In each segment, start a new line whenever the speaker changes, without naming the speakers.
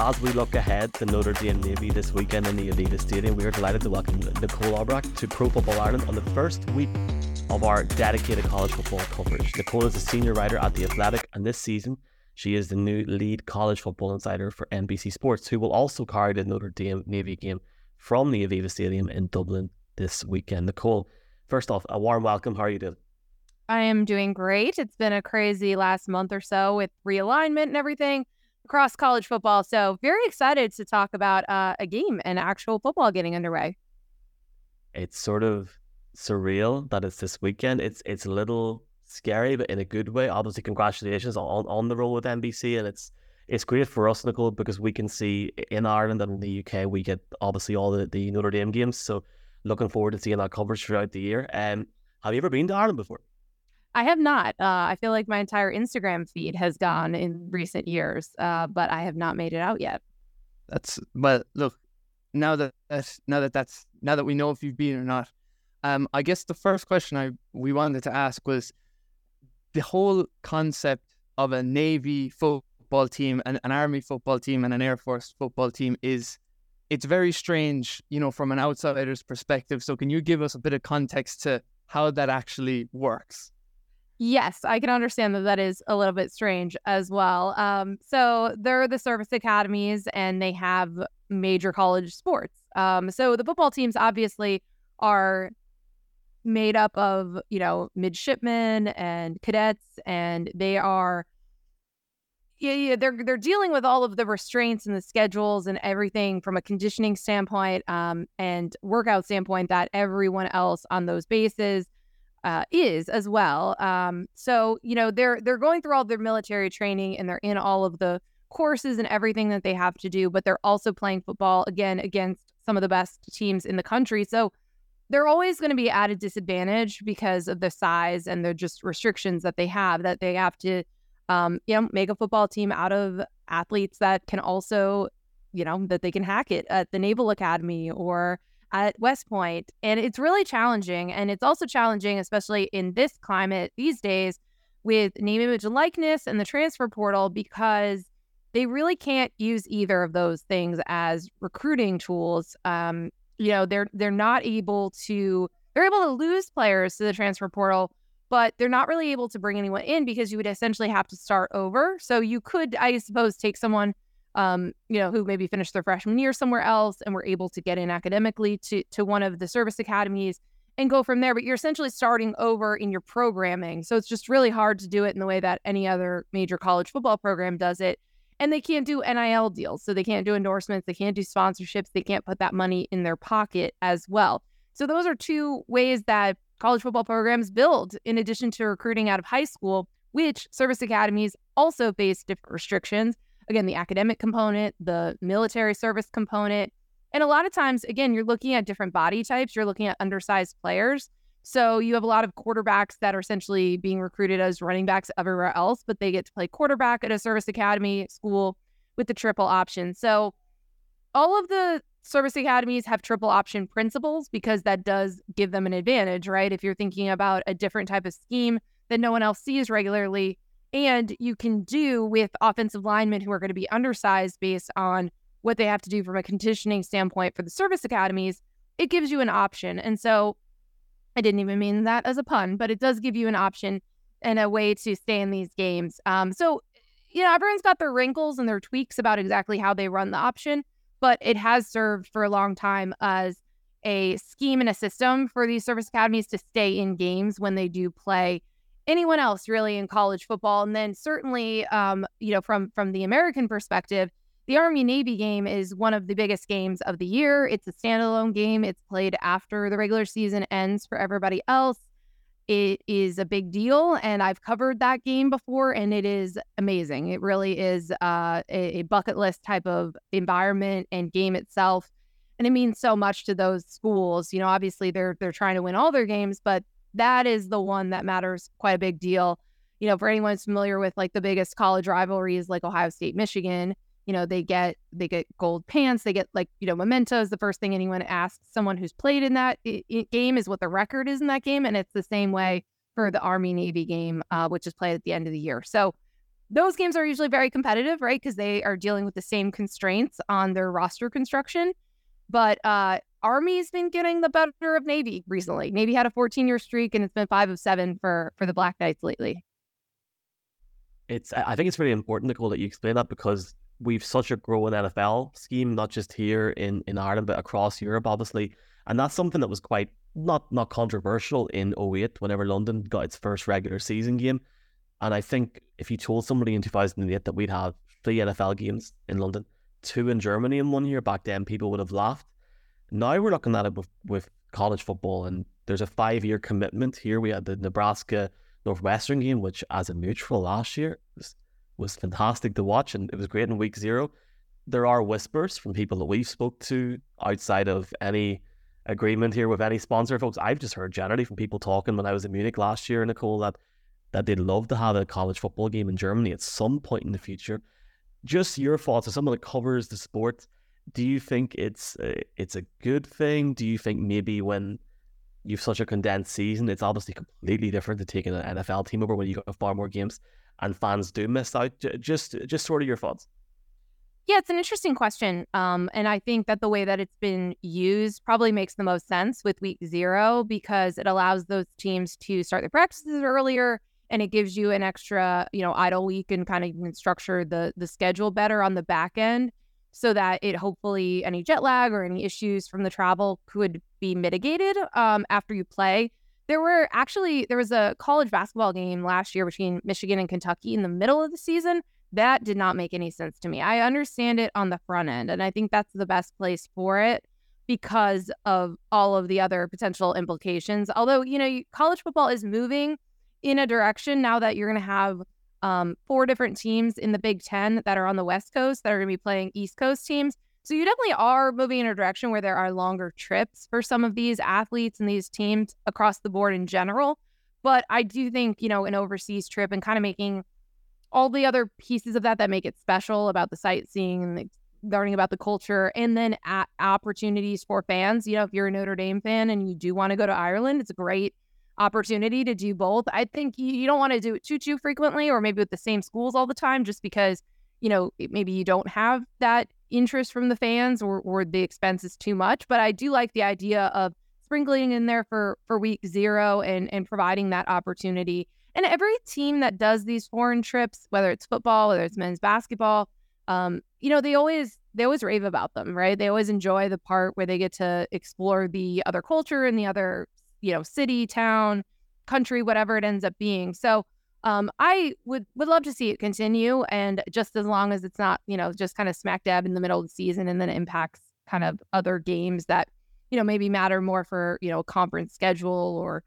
as we look ahead to Notre Dame Navy this weekend in the Aviva Stadium, we are delighted to welcome Nicole Auerbach to Pro Football Ireland on the first week of our dedicated college football coverage. Nicole is a senior writer at The Athletic, and this season she is the new lead college football insider for NBC Sports, who will also carry the Notre Dame Navy game from the Aviva Stadium in Dublin this weekend. Nicole, first off, a warm welcome. How are you doing?
I am doing great. It's been a crazy last month or so with realignment and everything across college football. So, very excited to talk about uh, a game and actual football getting underway.
It's sort of surreal that it's this weekend. It's it's a little scary, but in a good way. Obviously, congratulations on, on the role with NBC, and it's it's great for us, Nicole, because we can see in Ireland and in the UK we get obviously all the, the Notre Dame games. So looking forward to seeing that coverage throughout the year. Um, have you ever been to Ireland before?
I have not. Uh, I feel like my entire Instagram feed has gone in recent years, uh, but I have not made it out yet.
That's but look, now that that's, now that that's now that we know if you've been or not, um, I guess the first question I we wanted to ask was the whole concept of a Navy football team, and an Army football team, and an Air Force football team is it's very strange, you know, from an outsider's perspective. So, can you give us a bit of context to how that actually works?
Yes, I can understand that that is a little bit strange as well. Um, so they're the service academies and they have major college sports. Um, so the football teams obviously are made up of, you know, midshipmen and cadets, and they are yeah, yeah, they're they're dealing with all of the restraints and the schedules and everything from a conditioning standpoint um, and workout standpoint that everyone else on those bases uh, is as well. Um, so you know they're they're going through all their military training and they're in all of the courses and everything that they have to do, but they're also playing football again against some of the best teams in the country. So they're always going to be at a disadvantage because of the size and the just restrictions that they have that they have to um, you know make a football team out of athletes that can also you know that they can hack it at the naval academy or at west point and it's really challenging and it's also challenging especially in this climate these days with name image and likeness and the transfer portal because they really can't use either of those things as recruiting tools. Um, you know they're they're not able to they're able to lose players to the transfer portal but they're not really able to bring anyone in because you would essentially have to start over. So you could i suppose take someone um, you know who maybe finished their freshman year somewhere else and were able to get in academically to to one of the service academies and go from there but you're essentially starting over in your programming so it's just really hard to do it in the way that any other major college football program does it and they can't do NIL deals. So they can't do endorsements, they can't do sponsorships, they can't put that money in their pocket as well. So those are two ways that college football programs build in addition to recruiting out of high school, which service academies also face different restrictions. Again, the academic component, the military service component. And a lot of times, again, you're looking at different body types, you're looking at undersized players. So you have a lot of quarterbacks that are essentially being recruited as running backs everywhere else, but they get to play quarterback at a service academy school with the triple option. So all of the service academies have triple option principles because that does give them an advantage, right? If you're thinking about a different type of scheme that no one else sees regularly, and you can do with offensive linemen who are going to be undersized based on what they have to do from a conditioning standpoint for the service academies, it gives you an option. And so I didn't even mean that as a pun, but it does give you an option and a way to stay in these games. Um, so, you know, everyone's got their wrinkles and their tweaks about exactly how they run the option, but it has served for a long time as a scheme and a system for these service academies to stay in games when they do play anyone else really in college football. And then certainly, um, you know, from from the American perspective, the Army Navy game is one of the biggest games of the year. It's a standalone game. It's played after the regular season ends for everybody else. It is a big deal, and I've covered that game before, and it is amazing. It really is uh, a, a bucket list type of environment and game itself, and it means so much to those schools. You know, obviously they're they're trying to win all their games, but that is the one that matters quite a big deal. You know, for anyone who's familiar with like the biggest college rivalries, like Ohio State, Michigan you know they get they get gold pants they get like you know mementos the first thing anyone asks someone who's played in that I- game is what the record is in that game and it's the same way for the army navy game uh, which is played at the end of the year so those games are usually very competitive, right? Because they are dealing with the same constraints on their roster construction. But uh, Army's been getting the better of Navy recently. Navy had a 14 year streak, and it's been five of seven for for the Black Knights lately.
It's I think it's really important, Nicole, that you explain that because we've such a growing NFL scheme, not just here in, in Ireland, but across Europe, obviously. And that's something that was quite not not controversial in 08 whenever London got its first regular season game. And I think if you told somebody in 2008 that we'd have three NFL games in London, two in Germany in one year, back then people would have laughed. Now we're looking at it with, with college football, and there's a five year commitment here. We had the Nebraska Northwestern game, which as a neutral last year was, was fantastic to watch, and it was great in week zero. There are whispers from people that we've spoke to outside of any agreement here with any sponsor folks. I've just heard generally from people talking when I was in Munich last year, Nicole, that that they'd love to have a college football game in Germany at some point in the future. Just your thoughts on someone that covers the sport. Do you think it's a, it's a good thing? Do you think maybe when you've such a condensed season, it's obviously completely different to taking an NFL team over when you got far more games and fans do miss out? Just just sort of your thoughts.
Yeah, it's an interesting question. Um, and I think that the way that it's been used probably makes the most sense with week zero because it allows those teams to start their practices earlier and it gives you an extra, you know, idle week and kind of structure the the schedule better on the back end so that it hopefully any jet lag or any issues from the travel could be mitigated um, after you play. There were actually there was a college basketball game last year between Michigan and Kentucky in the middle of the season. That did not make any sense to me. I understand it on the front end, and I think that's the best place for it because of all of the other potential implications. Although, you know, college football is moving in a direction now that you're going to have um, four different teams in the Big Ten that are on the West Coast that are going to be playing East Coast teams. So you definitely are moving in a direction where there are longer trips for some of these athletes and these teams across the board in general. But I do think, you know, an overseas trip and kind of making all the other pieces of that that make it special about the sightseeing and the, learning about the culture and then opportunities for fans. You know, if you're a Notre Dame fan and you do want to go to Ireland, it's a great opportunity to do both. I think you, don't want to do it too too frequently or maybe with the same schools all the time just because, you know, maybe you don't have that interest from the fans or or the expense is too much, but I do like the idea of sprinkling in there for for week 0 and and providing that opportunity. And every team that does these foreign trips, whether it's football, whether it's men's basketball, um, you know, they always they always rave about them, right? They always enjoy the part where they get to explore the other culture and the other you know, city, town, country, whatever it ends up being. So um, I would would love to see it continue, and just as long as it's not, you know, just kind of smack dab in the middle of the season, and then it impacts kind of other games that, you know, maybe matter more for you know conference schedule or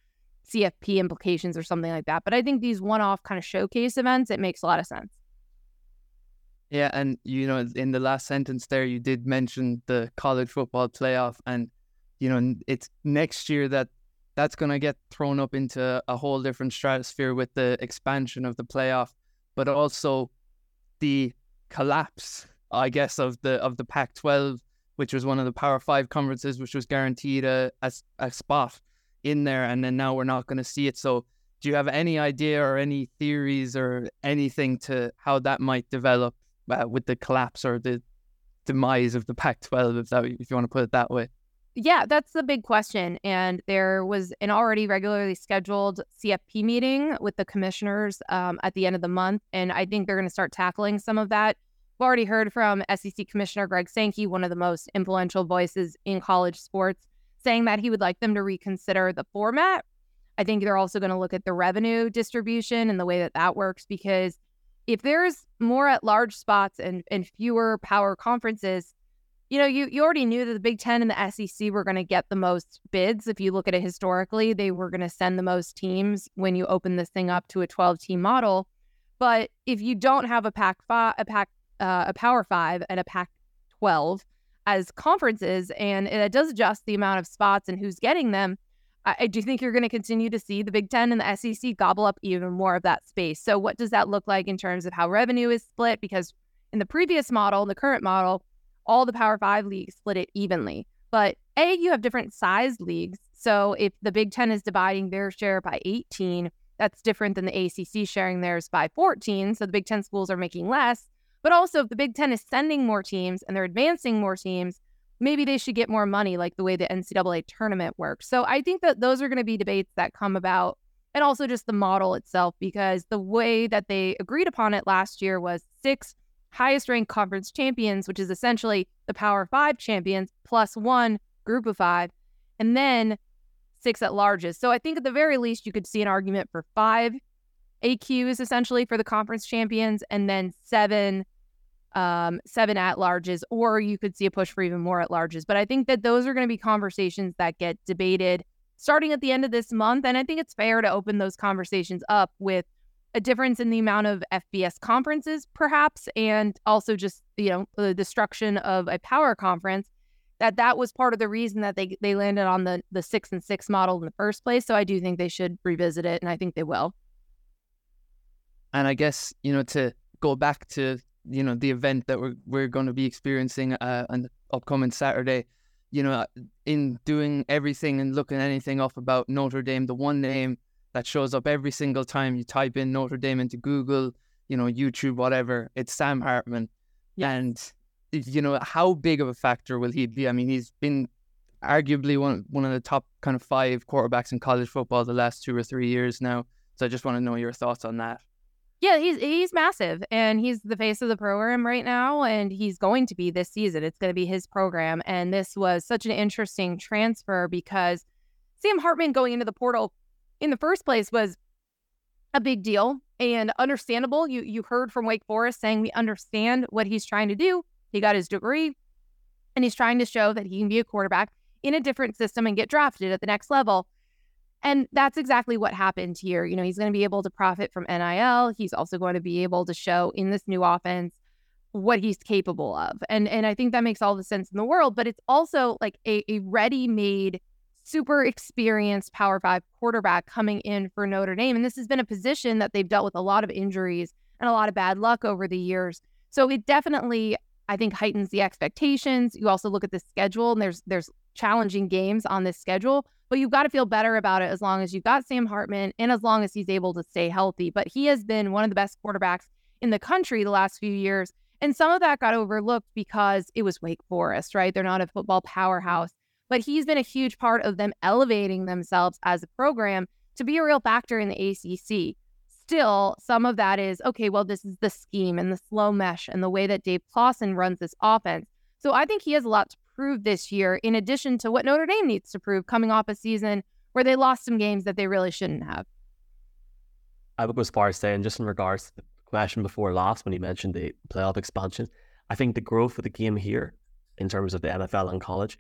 CFP implications or something like that. But I think these one-off kind of showcase events, it makes a lot of sense.
Yeah, and you know, in the last sentence there, you did mention the college football playoff, and you know, it's next year that that's going to get thrown up into a whole different stratosphere with the expansion of the playoff, but also the collapse, I guess, of the of the Pac-12, which was one of the Power Five conferences, which was guaranteed a a, a spot in there, and then now we're not going to see it. So, do you have any idea or any theories or anything to how that might develop uh, with the collapse or the demise of the Pac-12, if that if you want to put it that way?
Yeah, that's the big question. And there was an already regularly scheduled CFP meeting with the commissioners um, at the end of the month. And I think they're going to start tackling some of that. We've already heard from SEC Commissioner Greg Sankey, one of the most influential voices in college sports, saying that he would like them to reconsider the format. I think they're also going to look at the revenue distribution and the way that that works because if there's more at large spots and, and fewer power conferences, you know, you, you already knew that the Big Ten and the SEC were going to get the most bids. If you look at it historically, they were going to send the most teams when you open this thing up to a 12 team model. But if you don't have a Pac five, a Pac, uh, a Power Five, and a Pac 12 as conferences, and it does adjust the amount of spots and who's getting them, I, I do think you're going to continue to see the Big Ten and the SEC gobble up even more of that space. So, what does that look like in terms of how revenue is split? Because in the previous model, the current model, all the Power Five leagues split it evenly. But A, you have different sized leagues. So if the Big Ten is dividing their share by 18, that's different than the ACC sharing theirs by 14. So the Big Ten schools are making less. But also, if the Big Ten is sending more teams and they're advancing more teams, maybe they should get more money, like the way the NCAA tournament works. So I think that those are going to be debates that come about, and also just the model itself, because the way that they agreed upon it last year was six highest ranked conference champions, which is essentially the Power Five champions plus one group of five, and then six at larges. So I think at the very least, you could see an argument for five AQs essentially for the conference champions, and then seven um, seven at larges, or you could see a push for even more at larges. But I think that those are going to be conversations that get debated starting at the end of this month. And I think it's fair to open those conversations up with a difference in the amount of FBS conferences, perhaps, and also just, you know, the destruction of a power conference. That that was part of the reason that they they landed on the the six and six model in the first place. So I do think they should revisit it, and I think they will.
And I guess you know to go back to you know the event that we're we're going to be experiencing uh, on the upcoming Saturday. You know, in doing everything and looking anything up about Notre Dame, the one name that shows up every single time you type in Notre Dame into Google, you know, YouTube, whatever, it's Sam Hartman. And you know, how big of a factor will he be? I mean, he's been arguably one one of the top kind of five quarterbacks in college football the last two or three years now. So I just want to know your thoughts on that.
Yeah, he's he's massive and he's the face of the program right now and he's going to be this season. It's going to be his program and this was such an interesting transfer because Sam Hartman going into the portal in the first place was a big deal and understandable. You you heard from Wake Forest saying we understand what he's trying to do. He got his degree and he's trying to show that he can be a quarterback in a different system and get drafted at the next level. And that's exactly what happened here. You know, he's going to be able to profit from NIL. He's also going to be able to show in this new offense what he's capable of. And and I think that makes all the sense in the world, but it's also like a, a ready-made, super experienced Power Five quarterback coming in for Notre Dame. And this has been a position that they've dealt with a lot of injuries and a lot of bad luck over the years. So it definitely, I think, heightens the expectations. You also look at the schedule, and there's there's challenging games on this schedule but you've got to feel better about it as long as you've got Sam Hartman and as long as he's able to stay healthy. But he has been one of the best quarterbacks in the country the last few years. And some of that got overlooked because it was Wake Forest, right? They're not a football powerhouse. But he's been a huge part of them elevating themselves as a program to be a real factor in the ACC. Still, some of that is okay, well, this is the scheme and the slow mesh and the way that Dave Clawson runs this offense. So I think he has a lot to prove this year, in addition to what Notre Dame needs to prove coming off a season where they lost some games that they really shouldn't have.
I would go as far as saying, just in regards to the question before last, when you mentioned the playoff expansion, I think the growth of the game here, in terms of the NFL and college,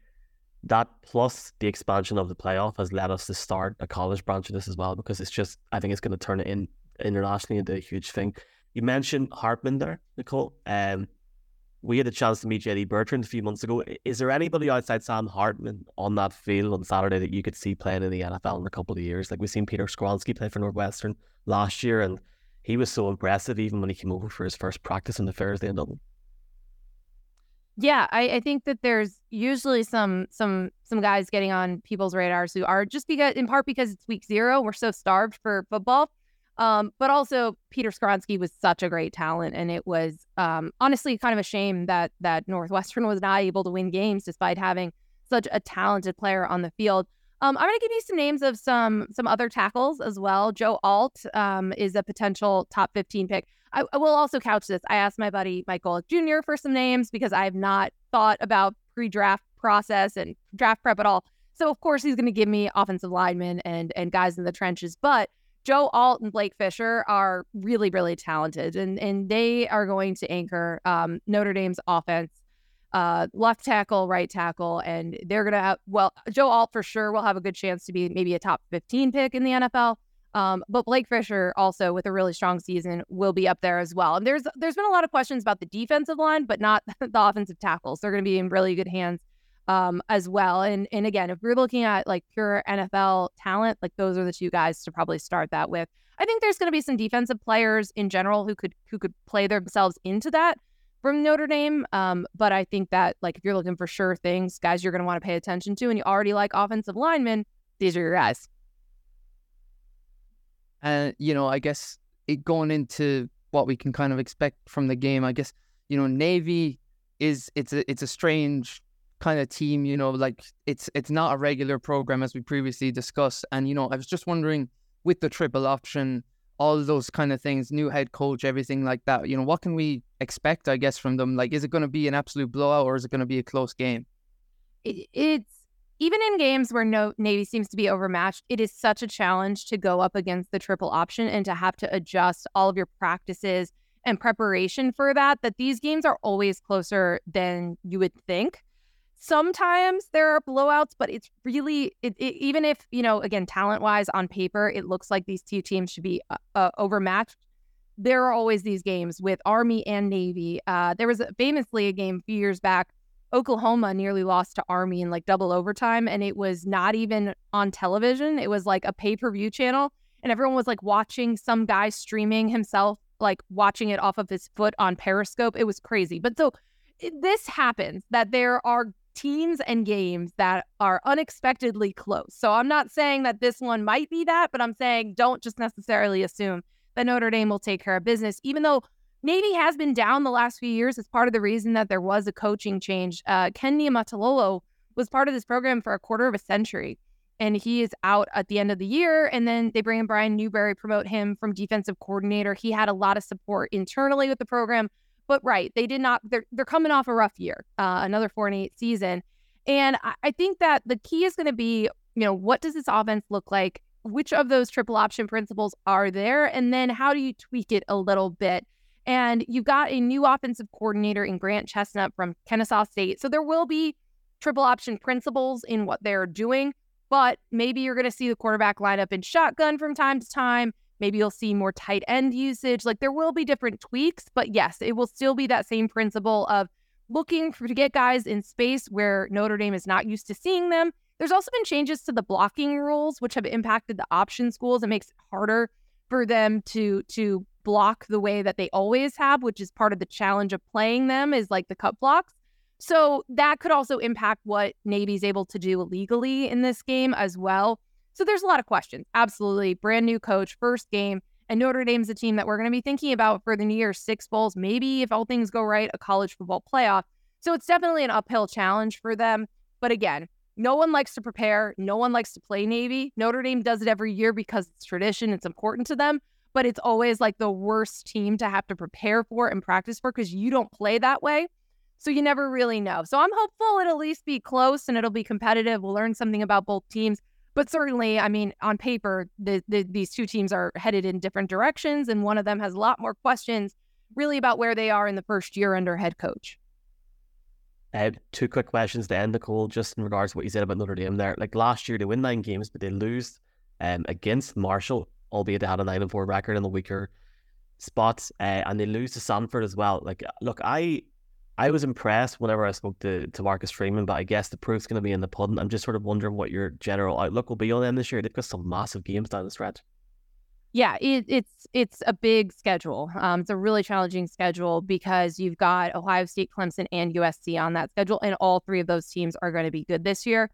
that plus the expansion of the playoff has led us to start a college branch of this as well, because it's just, I think it's going to turn it in internationally into a huge thing. You mentioned Hartman there, Nicole. Um, we had a chance to meet JD Bertrand a few months ago. Is there anybody outside Sam Hartman on that field on Saturday that you could see playing in the NFL in a couple of years? Like we've seen Peter Skoronski play for Northwestern last year, and he was so impressive even when he came over for his first practice on the Thursday in Dublin.
Yeah, I, I think that there's usually some some some guys getting on people's radars who are just because in part because it's week zero, we're so starved for football um, but also Peter Skoronski was such a great talent, and it was um, honestly kind of a shame that that Northwestern was not able to win games despite having such a talented player on the field. Um, I'm going to give you some names of some some other tackles as well. Joe Alt um, is a potential top 15 pick. I, I, will also couch this. I asked my buddy Michael Jr. for some names because I have not thought about pre-draft process and draft prep at all. So of course he's going to give me offensive linemen and and guys in the trenches, but Joe Alt and Blake Fisher are really, really talented, and and they are going to anchor um, Notre Dame's offense, uh, left tackle, right tackle, and they're gonna have well, Joe Alt for sure will have a good chance to be maybe a top fifteen pick in the NFL. Um, but Blake Fisher also with a really strong season will be up there as well. And there's there's been a lot of questions about the defensive line, but not the offensive tackles. They're going to be in really good hands um, as well. And and again, if we're looking at like pure NFL talent, like those are the two guys to probably start that with. I think there's going to be some defensive players in general who could who could play themselves into that from Notre Dame. Um, but I think that like if you're looking for sure things, guys, you're going to want to pay attention to, and you already like offensive linemen, these are your guys.
And you know, I guess it going into what we can kind of expect from the game. I guess you know, Navy is it's a it's a strange kind of team. You know, like it's it's not a regular program as we previously discussed. And you know, I was just wondering with the triple option, all those kind of things, new head coach, everything like that. You know, what can we expect? I guess from them. Like, is it going to be an absolute blowout or is it going to be a close game?
It, it's even in games where no Navy seems to be overmatched, it is such a challenge to go up against the triple option and to have to adjust all of your practices and preparation for that. That these games are always closer than you would think. Sometimes there are blowouts, but it's really it, it, even if you know again talent wise on paper it looks like these two teams should be uh, uh, overmatched. There are always these games with Army and Navy. Uh, there was a, famously a game a few years back Oklahoma nearly lost to Army in like double overtime, and it was not even on television. It was like a pay per view channel, and everyone was like watching some guy streaming himself, like watching it off of his foot on Periscope. It was crazy. But so this happens that there are teams and games that are unexpectedly close. So I'm not saying that this one might be that, but I'm saying don't just necessarily assume that Notre Dame will take care of business, even though Navy has been down the last few years. It's part of the reason that there was a coaching change. Uh, Ken Niumatalolo was part of this program for a quarter of a century, and he is out at the end of the year. And then they bring in Brian Newberry, promote him from defensive coordinator. He had a lot of support internally with the program, but right, they did not. They're they're coming off a rough year, uh, another four and eight season, and I, I think that the key is going to be, you know, what does this offense look like? Which of those triple option principles are there, and then how do you tweak it a little bit? And you've got a new offensive coordinator in Grant Chesnut from Kennesaw State. So there will be triple option principles in what they're doing, but maybe you're going to see the quarterback line up in shotgun from time to time. Maybe you'll see more tight end usage. Like there will be different tweaks, but yes, it will still be that same principle of looking for, to get guys in space where Notre Dame is not used to seeing them. There's also been changes to the blocking rules, which have impacted the option schools. It makes it harder for them to to block the way that they always have, which is part of the challenge of playing them is like the cut blocks. So that could also impact what Navy's able to do legally in this game as well. So there's a lot of questions. Absolutely. Brand new coach, first game. And Notre Dame's a team that we're going to be thinking about for the New Year six bowls, maybe if all things go right, a college football playoff. So it's definitely an uphill challenge for them. But again, no one likes to prepare. No one likes to play Navy. Notre Dame does it every year because it's tradition. It's important to them but it's always like the worst team to have to prepare for and practice for because you don't play that way. So you never really know. So I'm hopeful it'll at least be close and it'll be competitive. We'll learn something about both teams. But certainly, I mean, on paper, the, the, these two teams are headed in different directions, and one of them has a lot more questions really about where they are in the first year under head coach.
I have two quick questions to end, Nicole, just in regards to what you said about Notre Dame there. Like last year, they win nine games, but they lose um, against Marshall albeit they had a nine and four record in the weaker spots, uh, and they lose to Stanford as well. Like, look, I I was impressed whenever I spoke to, to Marcus Freeman, but I guess the proof's going to be in the pudding. I'm just sort of wondering what your general outlook will be on them this year. They've got some massive games down the stretch.
Yeah, it, it's it's a big schedule. Um, it's a really challenging schedule because you've got Ohio State, Clemson, and USC on that schedule, and all three of those teams are going to be good this year.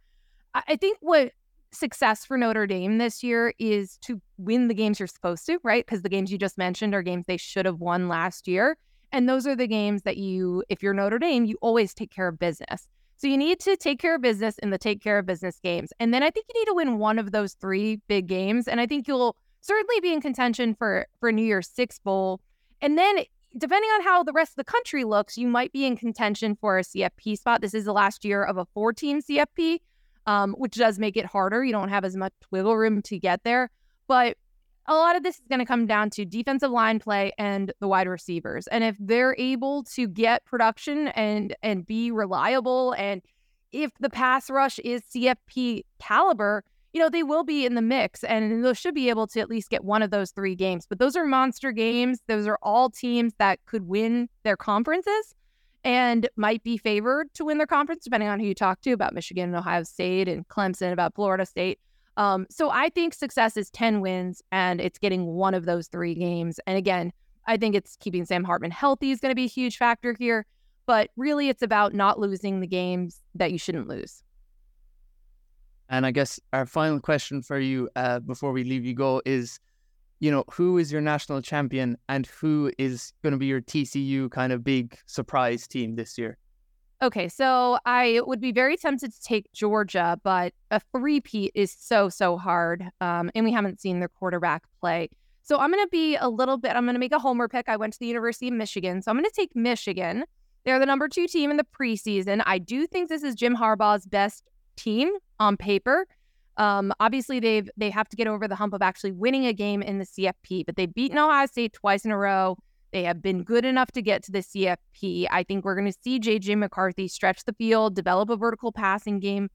I think what success for Notre Dame this year is to win the games you're supposed to, right? Because the games you just mentioned are games they should have won last year. And those are the games that you, if you're Notre Dame, you always take care of business. So you need to take care of business in the take care of business games. And then I think you need to win one of those three big games. And I think you'll certainly be in contention for for New Year's Six Bowl. And then depending on how the rest of the country looks, you might be in contention for a CFP spot. This is the last year of a 14 CFP um, which does make it harder. You don't have as much wiggle room to get there. But a lot of this is going to come down to defensive line play and the wide receivers. And if they're able to get production and and be reliable and if the pass rush is CFP caliber, you know, they will be in the mix and they should be able to at least get one of those three games. But those are monster games. Those are all teams that could win their conferences and might be favored to win their conference, depending on who you talk to about Michigan and Ohio State and Clemson, about Florida State. Um, so I think success is 10 wins and it's getting one of those three games. And again, I think it's keeping Sam Hartman healthy is going to be a huge factor here. But really, it's about not losing the games that you shouldn't lose.
And I guess our final question for you uh, before we leave you go is you know, who is your national champion and who is going to be your TCU kind of big surprise team this year?
Okay, so I would be very tempted to take Georgia, but a three-peat is so, so hard. Um, and we haven't seen their quarterback play. So I'm going to be a little bit, I'm going to make a homer pick. I went to the University of Michigan. So I'm going to take Michigan. They're the number two team in the preseason. I do think this is Jim Harbaugh's best team on paper. Um, obviously, they've they have to get over the hump of actually winning a game in the CFP, but they've beaten Ohio State twice in a row. They have been good enough to get to the CFP. I think we're going to see JJ McCarthy stretch the field, develop a vertical passing game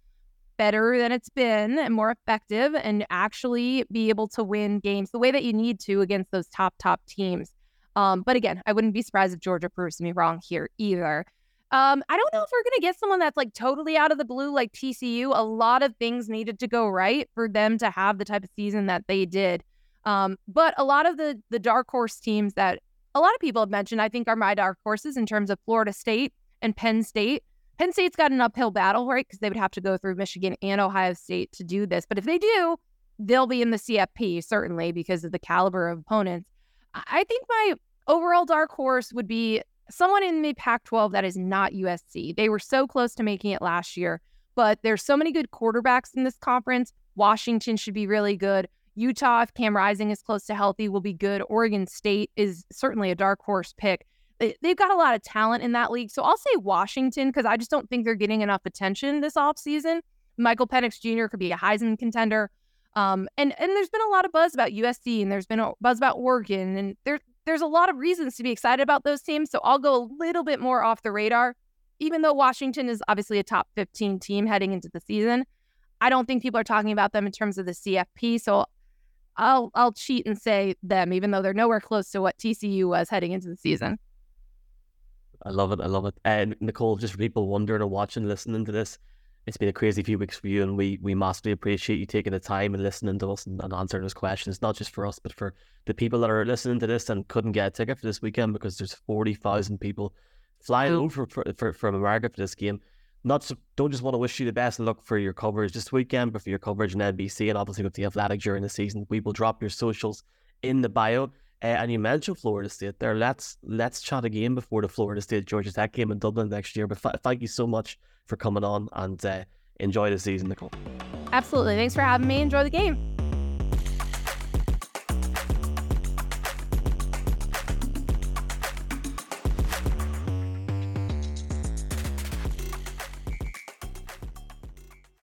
better than it's been and more effective, and actually be able to win games the way that you need to against those top, top teams. Um, but again, I wouldn't be surprised if Georgia proves me wrong here either. Um, I don't know if we're going to get someone that's like totally out of the blue like TCU. A lot of things needed to go right for them to have the type of season that they did. Um, but a lot of the the dark horse teams that a lot of people have mentioned, I think, are my dark horses in terms of Florida State and Penn State. Penn State's got an uphill battle, right? Because they would have to go through Michigan and Ohio State to do this. But if they do, they'll be in the CFP, certainly, because of the caliber of opponents. I think my overall dark horse would be someone in the Pac 12 that is not USC. They were so close to making it last year, but there's so many good quarterbacks in this conference. Washington should be really good. Utah, if Cam Rising is close to healthy, will be good. Oregon State is certainly a dark horse pick. They've got a lot of talent in that league. So I'll say Washington because I just don't think they're getting enough attention this offseason. Michael Penix Jr. could be a Heisman contender. Um, and and there's been a lot of buzz about USC and there's been a buzz about Oregon and there there's a lot of reasons to be excited about those teams. So I'll go a little bit more off the radar. Even though Washington is obviously a top 15 team heading into the season, I don't think people are talking about them in terms of the CFP. So I'll I'll cheat and say them, even though they're nowhere close to what TCU was heading into the season.
I love it. I love it. And Nicole, just for people wondering or watching, listening to this, it's been a crazy few weeks for you, and we we massively appreciate you taking the time and listening to us and, and answering those questions. Not just for us, but for the people that are listening to this and couldn't get a ticket for this weekend because there's forty thousand people flying oh. over for, for, from America for this game. Not don't just want to wish you the best of luck for your coverage this weekend, but for your coverage in NBC and obviously with the Athletic during the season. We will drop your socials in the bio. Uh, and you mentioned Florida State there. Let's let's chat again before the Florida State Georgia Tech game in Dublin next year. But thank you so much for coming on and uh, enjoy the season, Nicole.
Absolutely. Thanks for having me. Enjoy the game.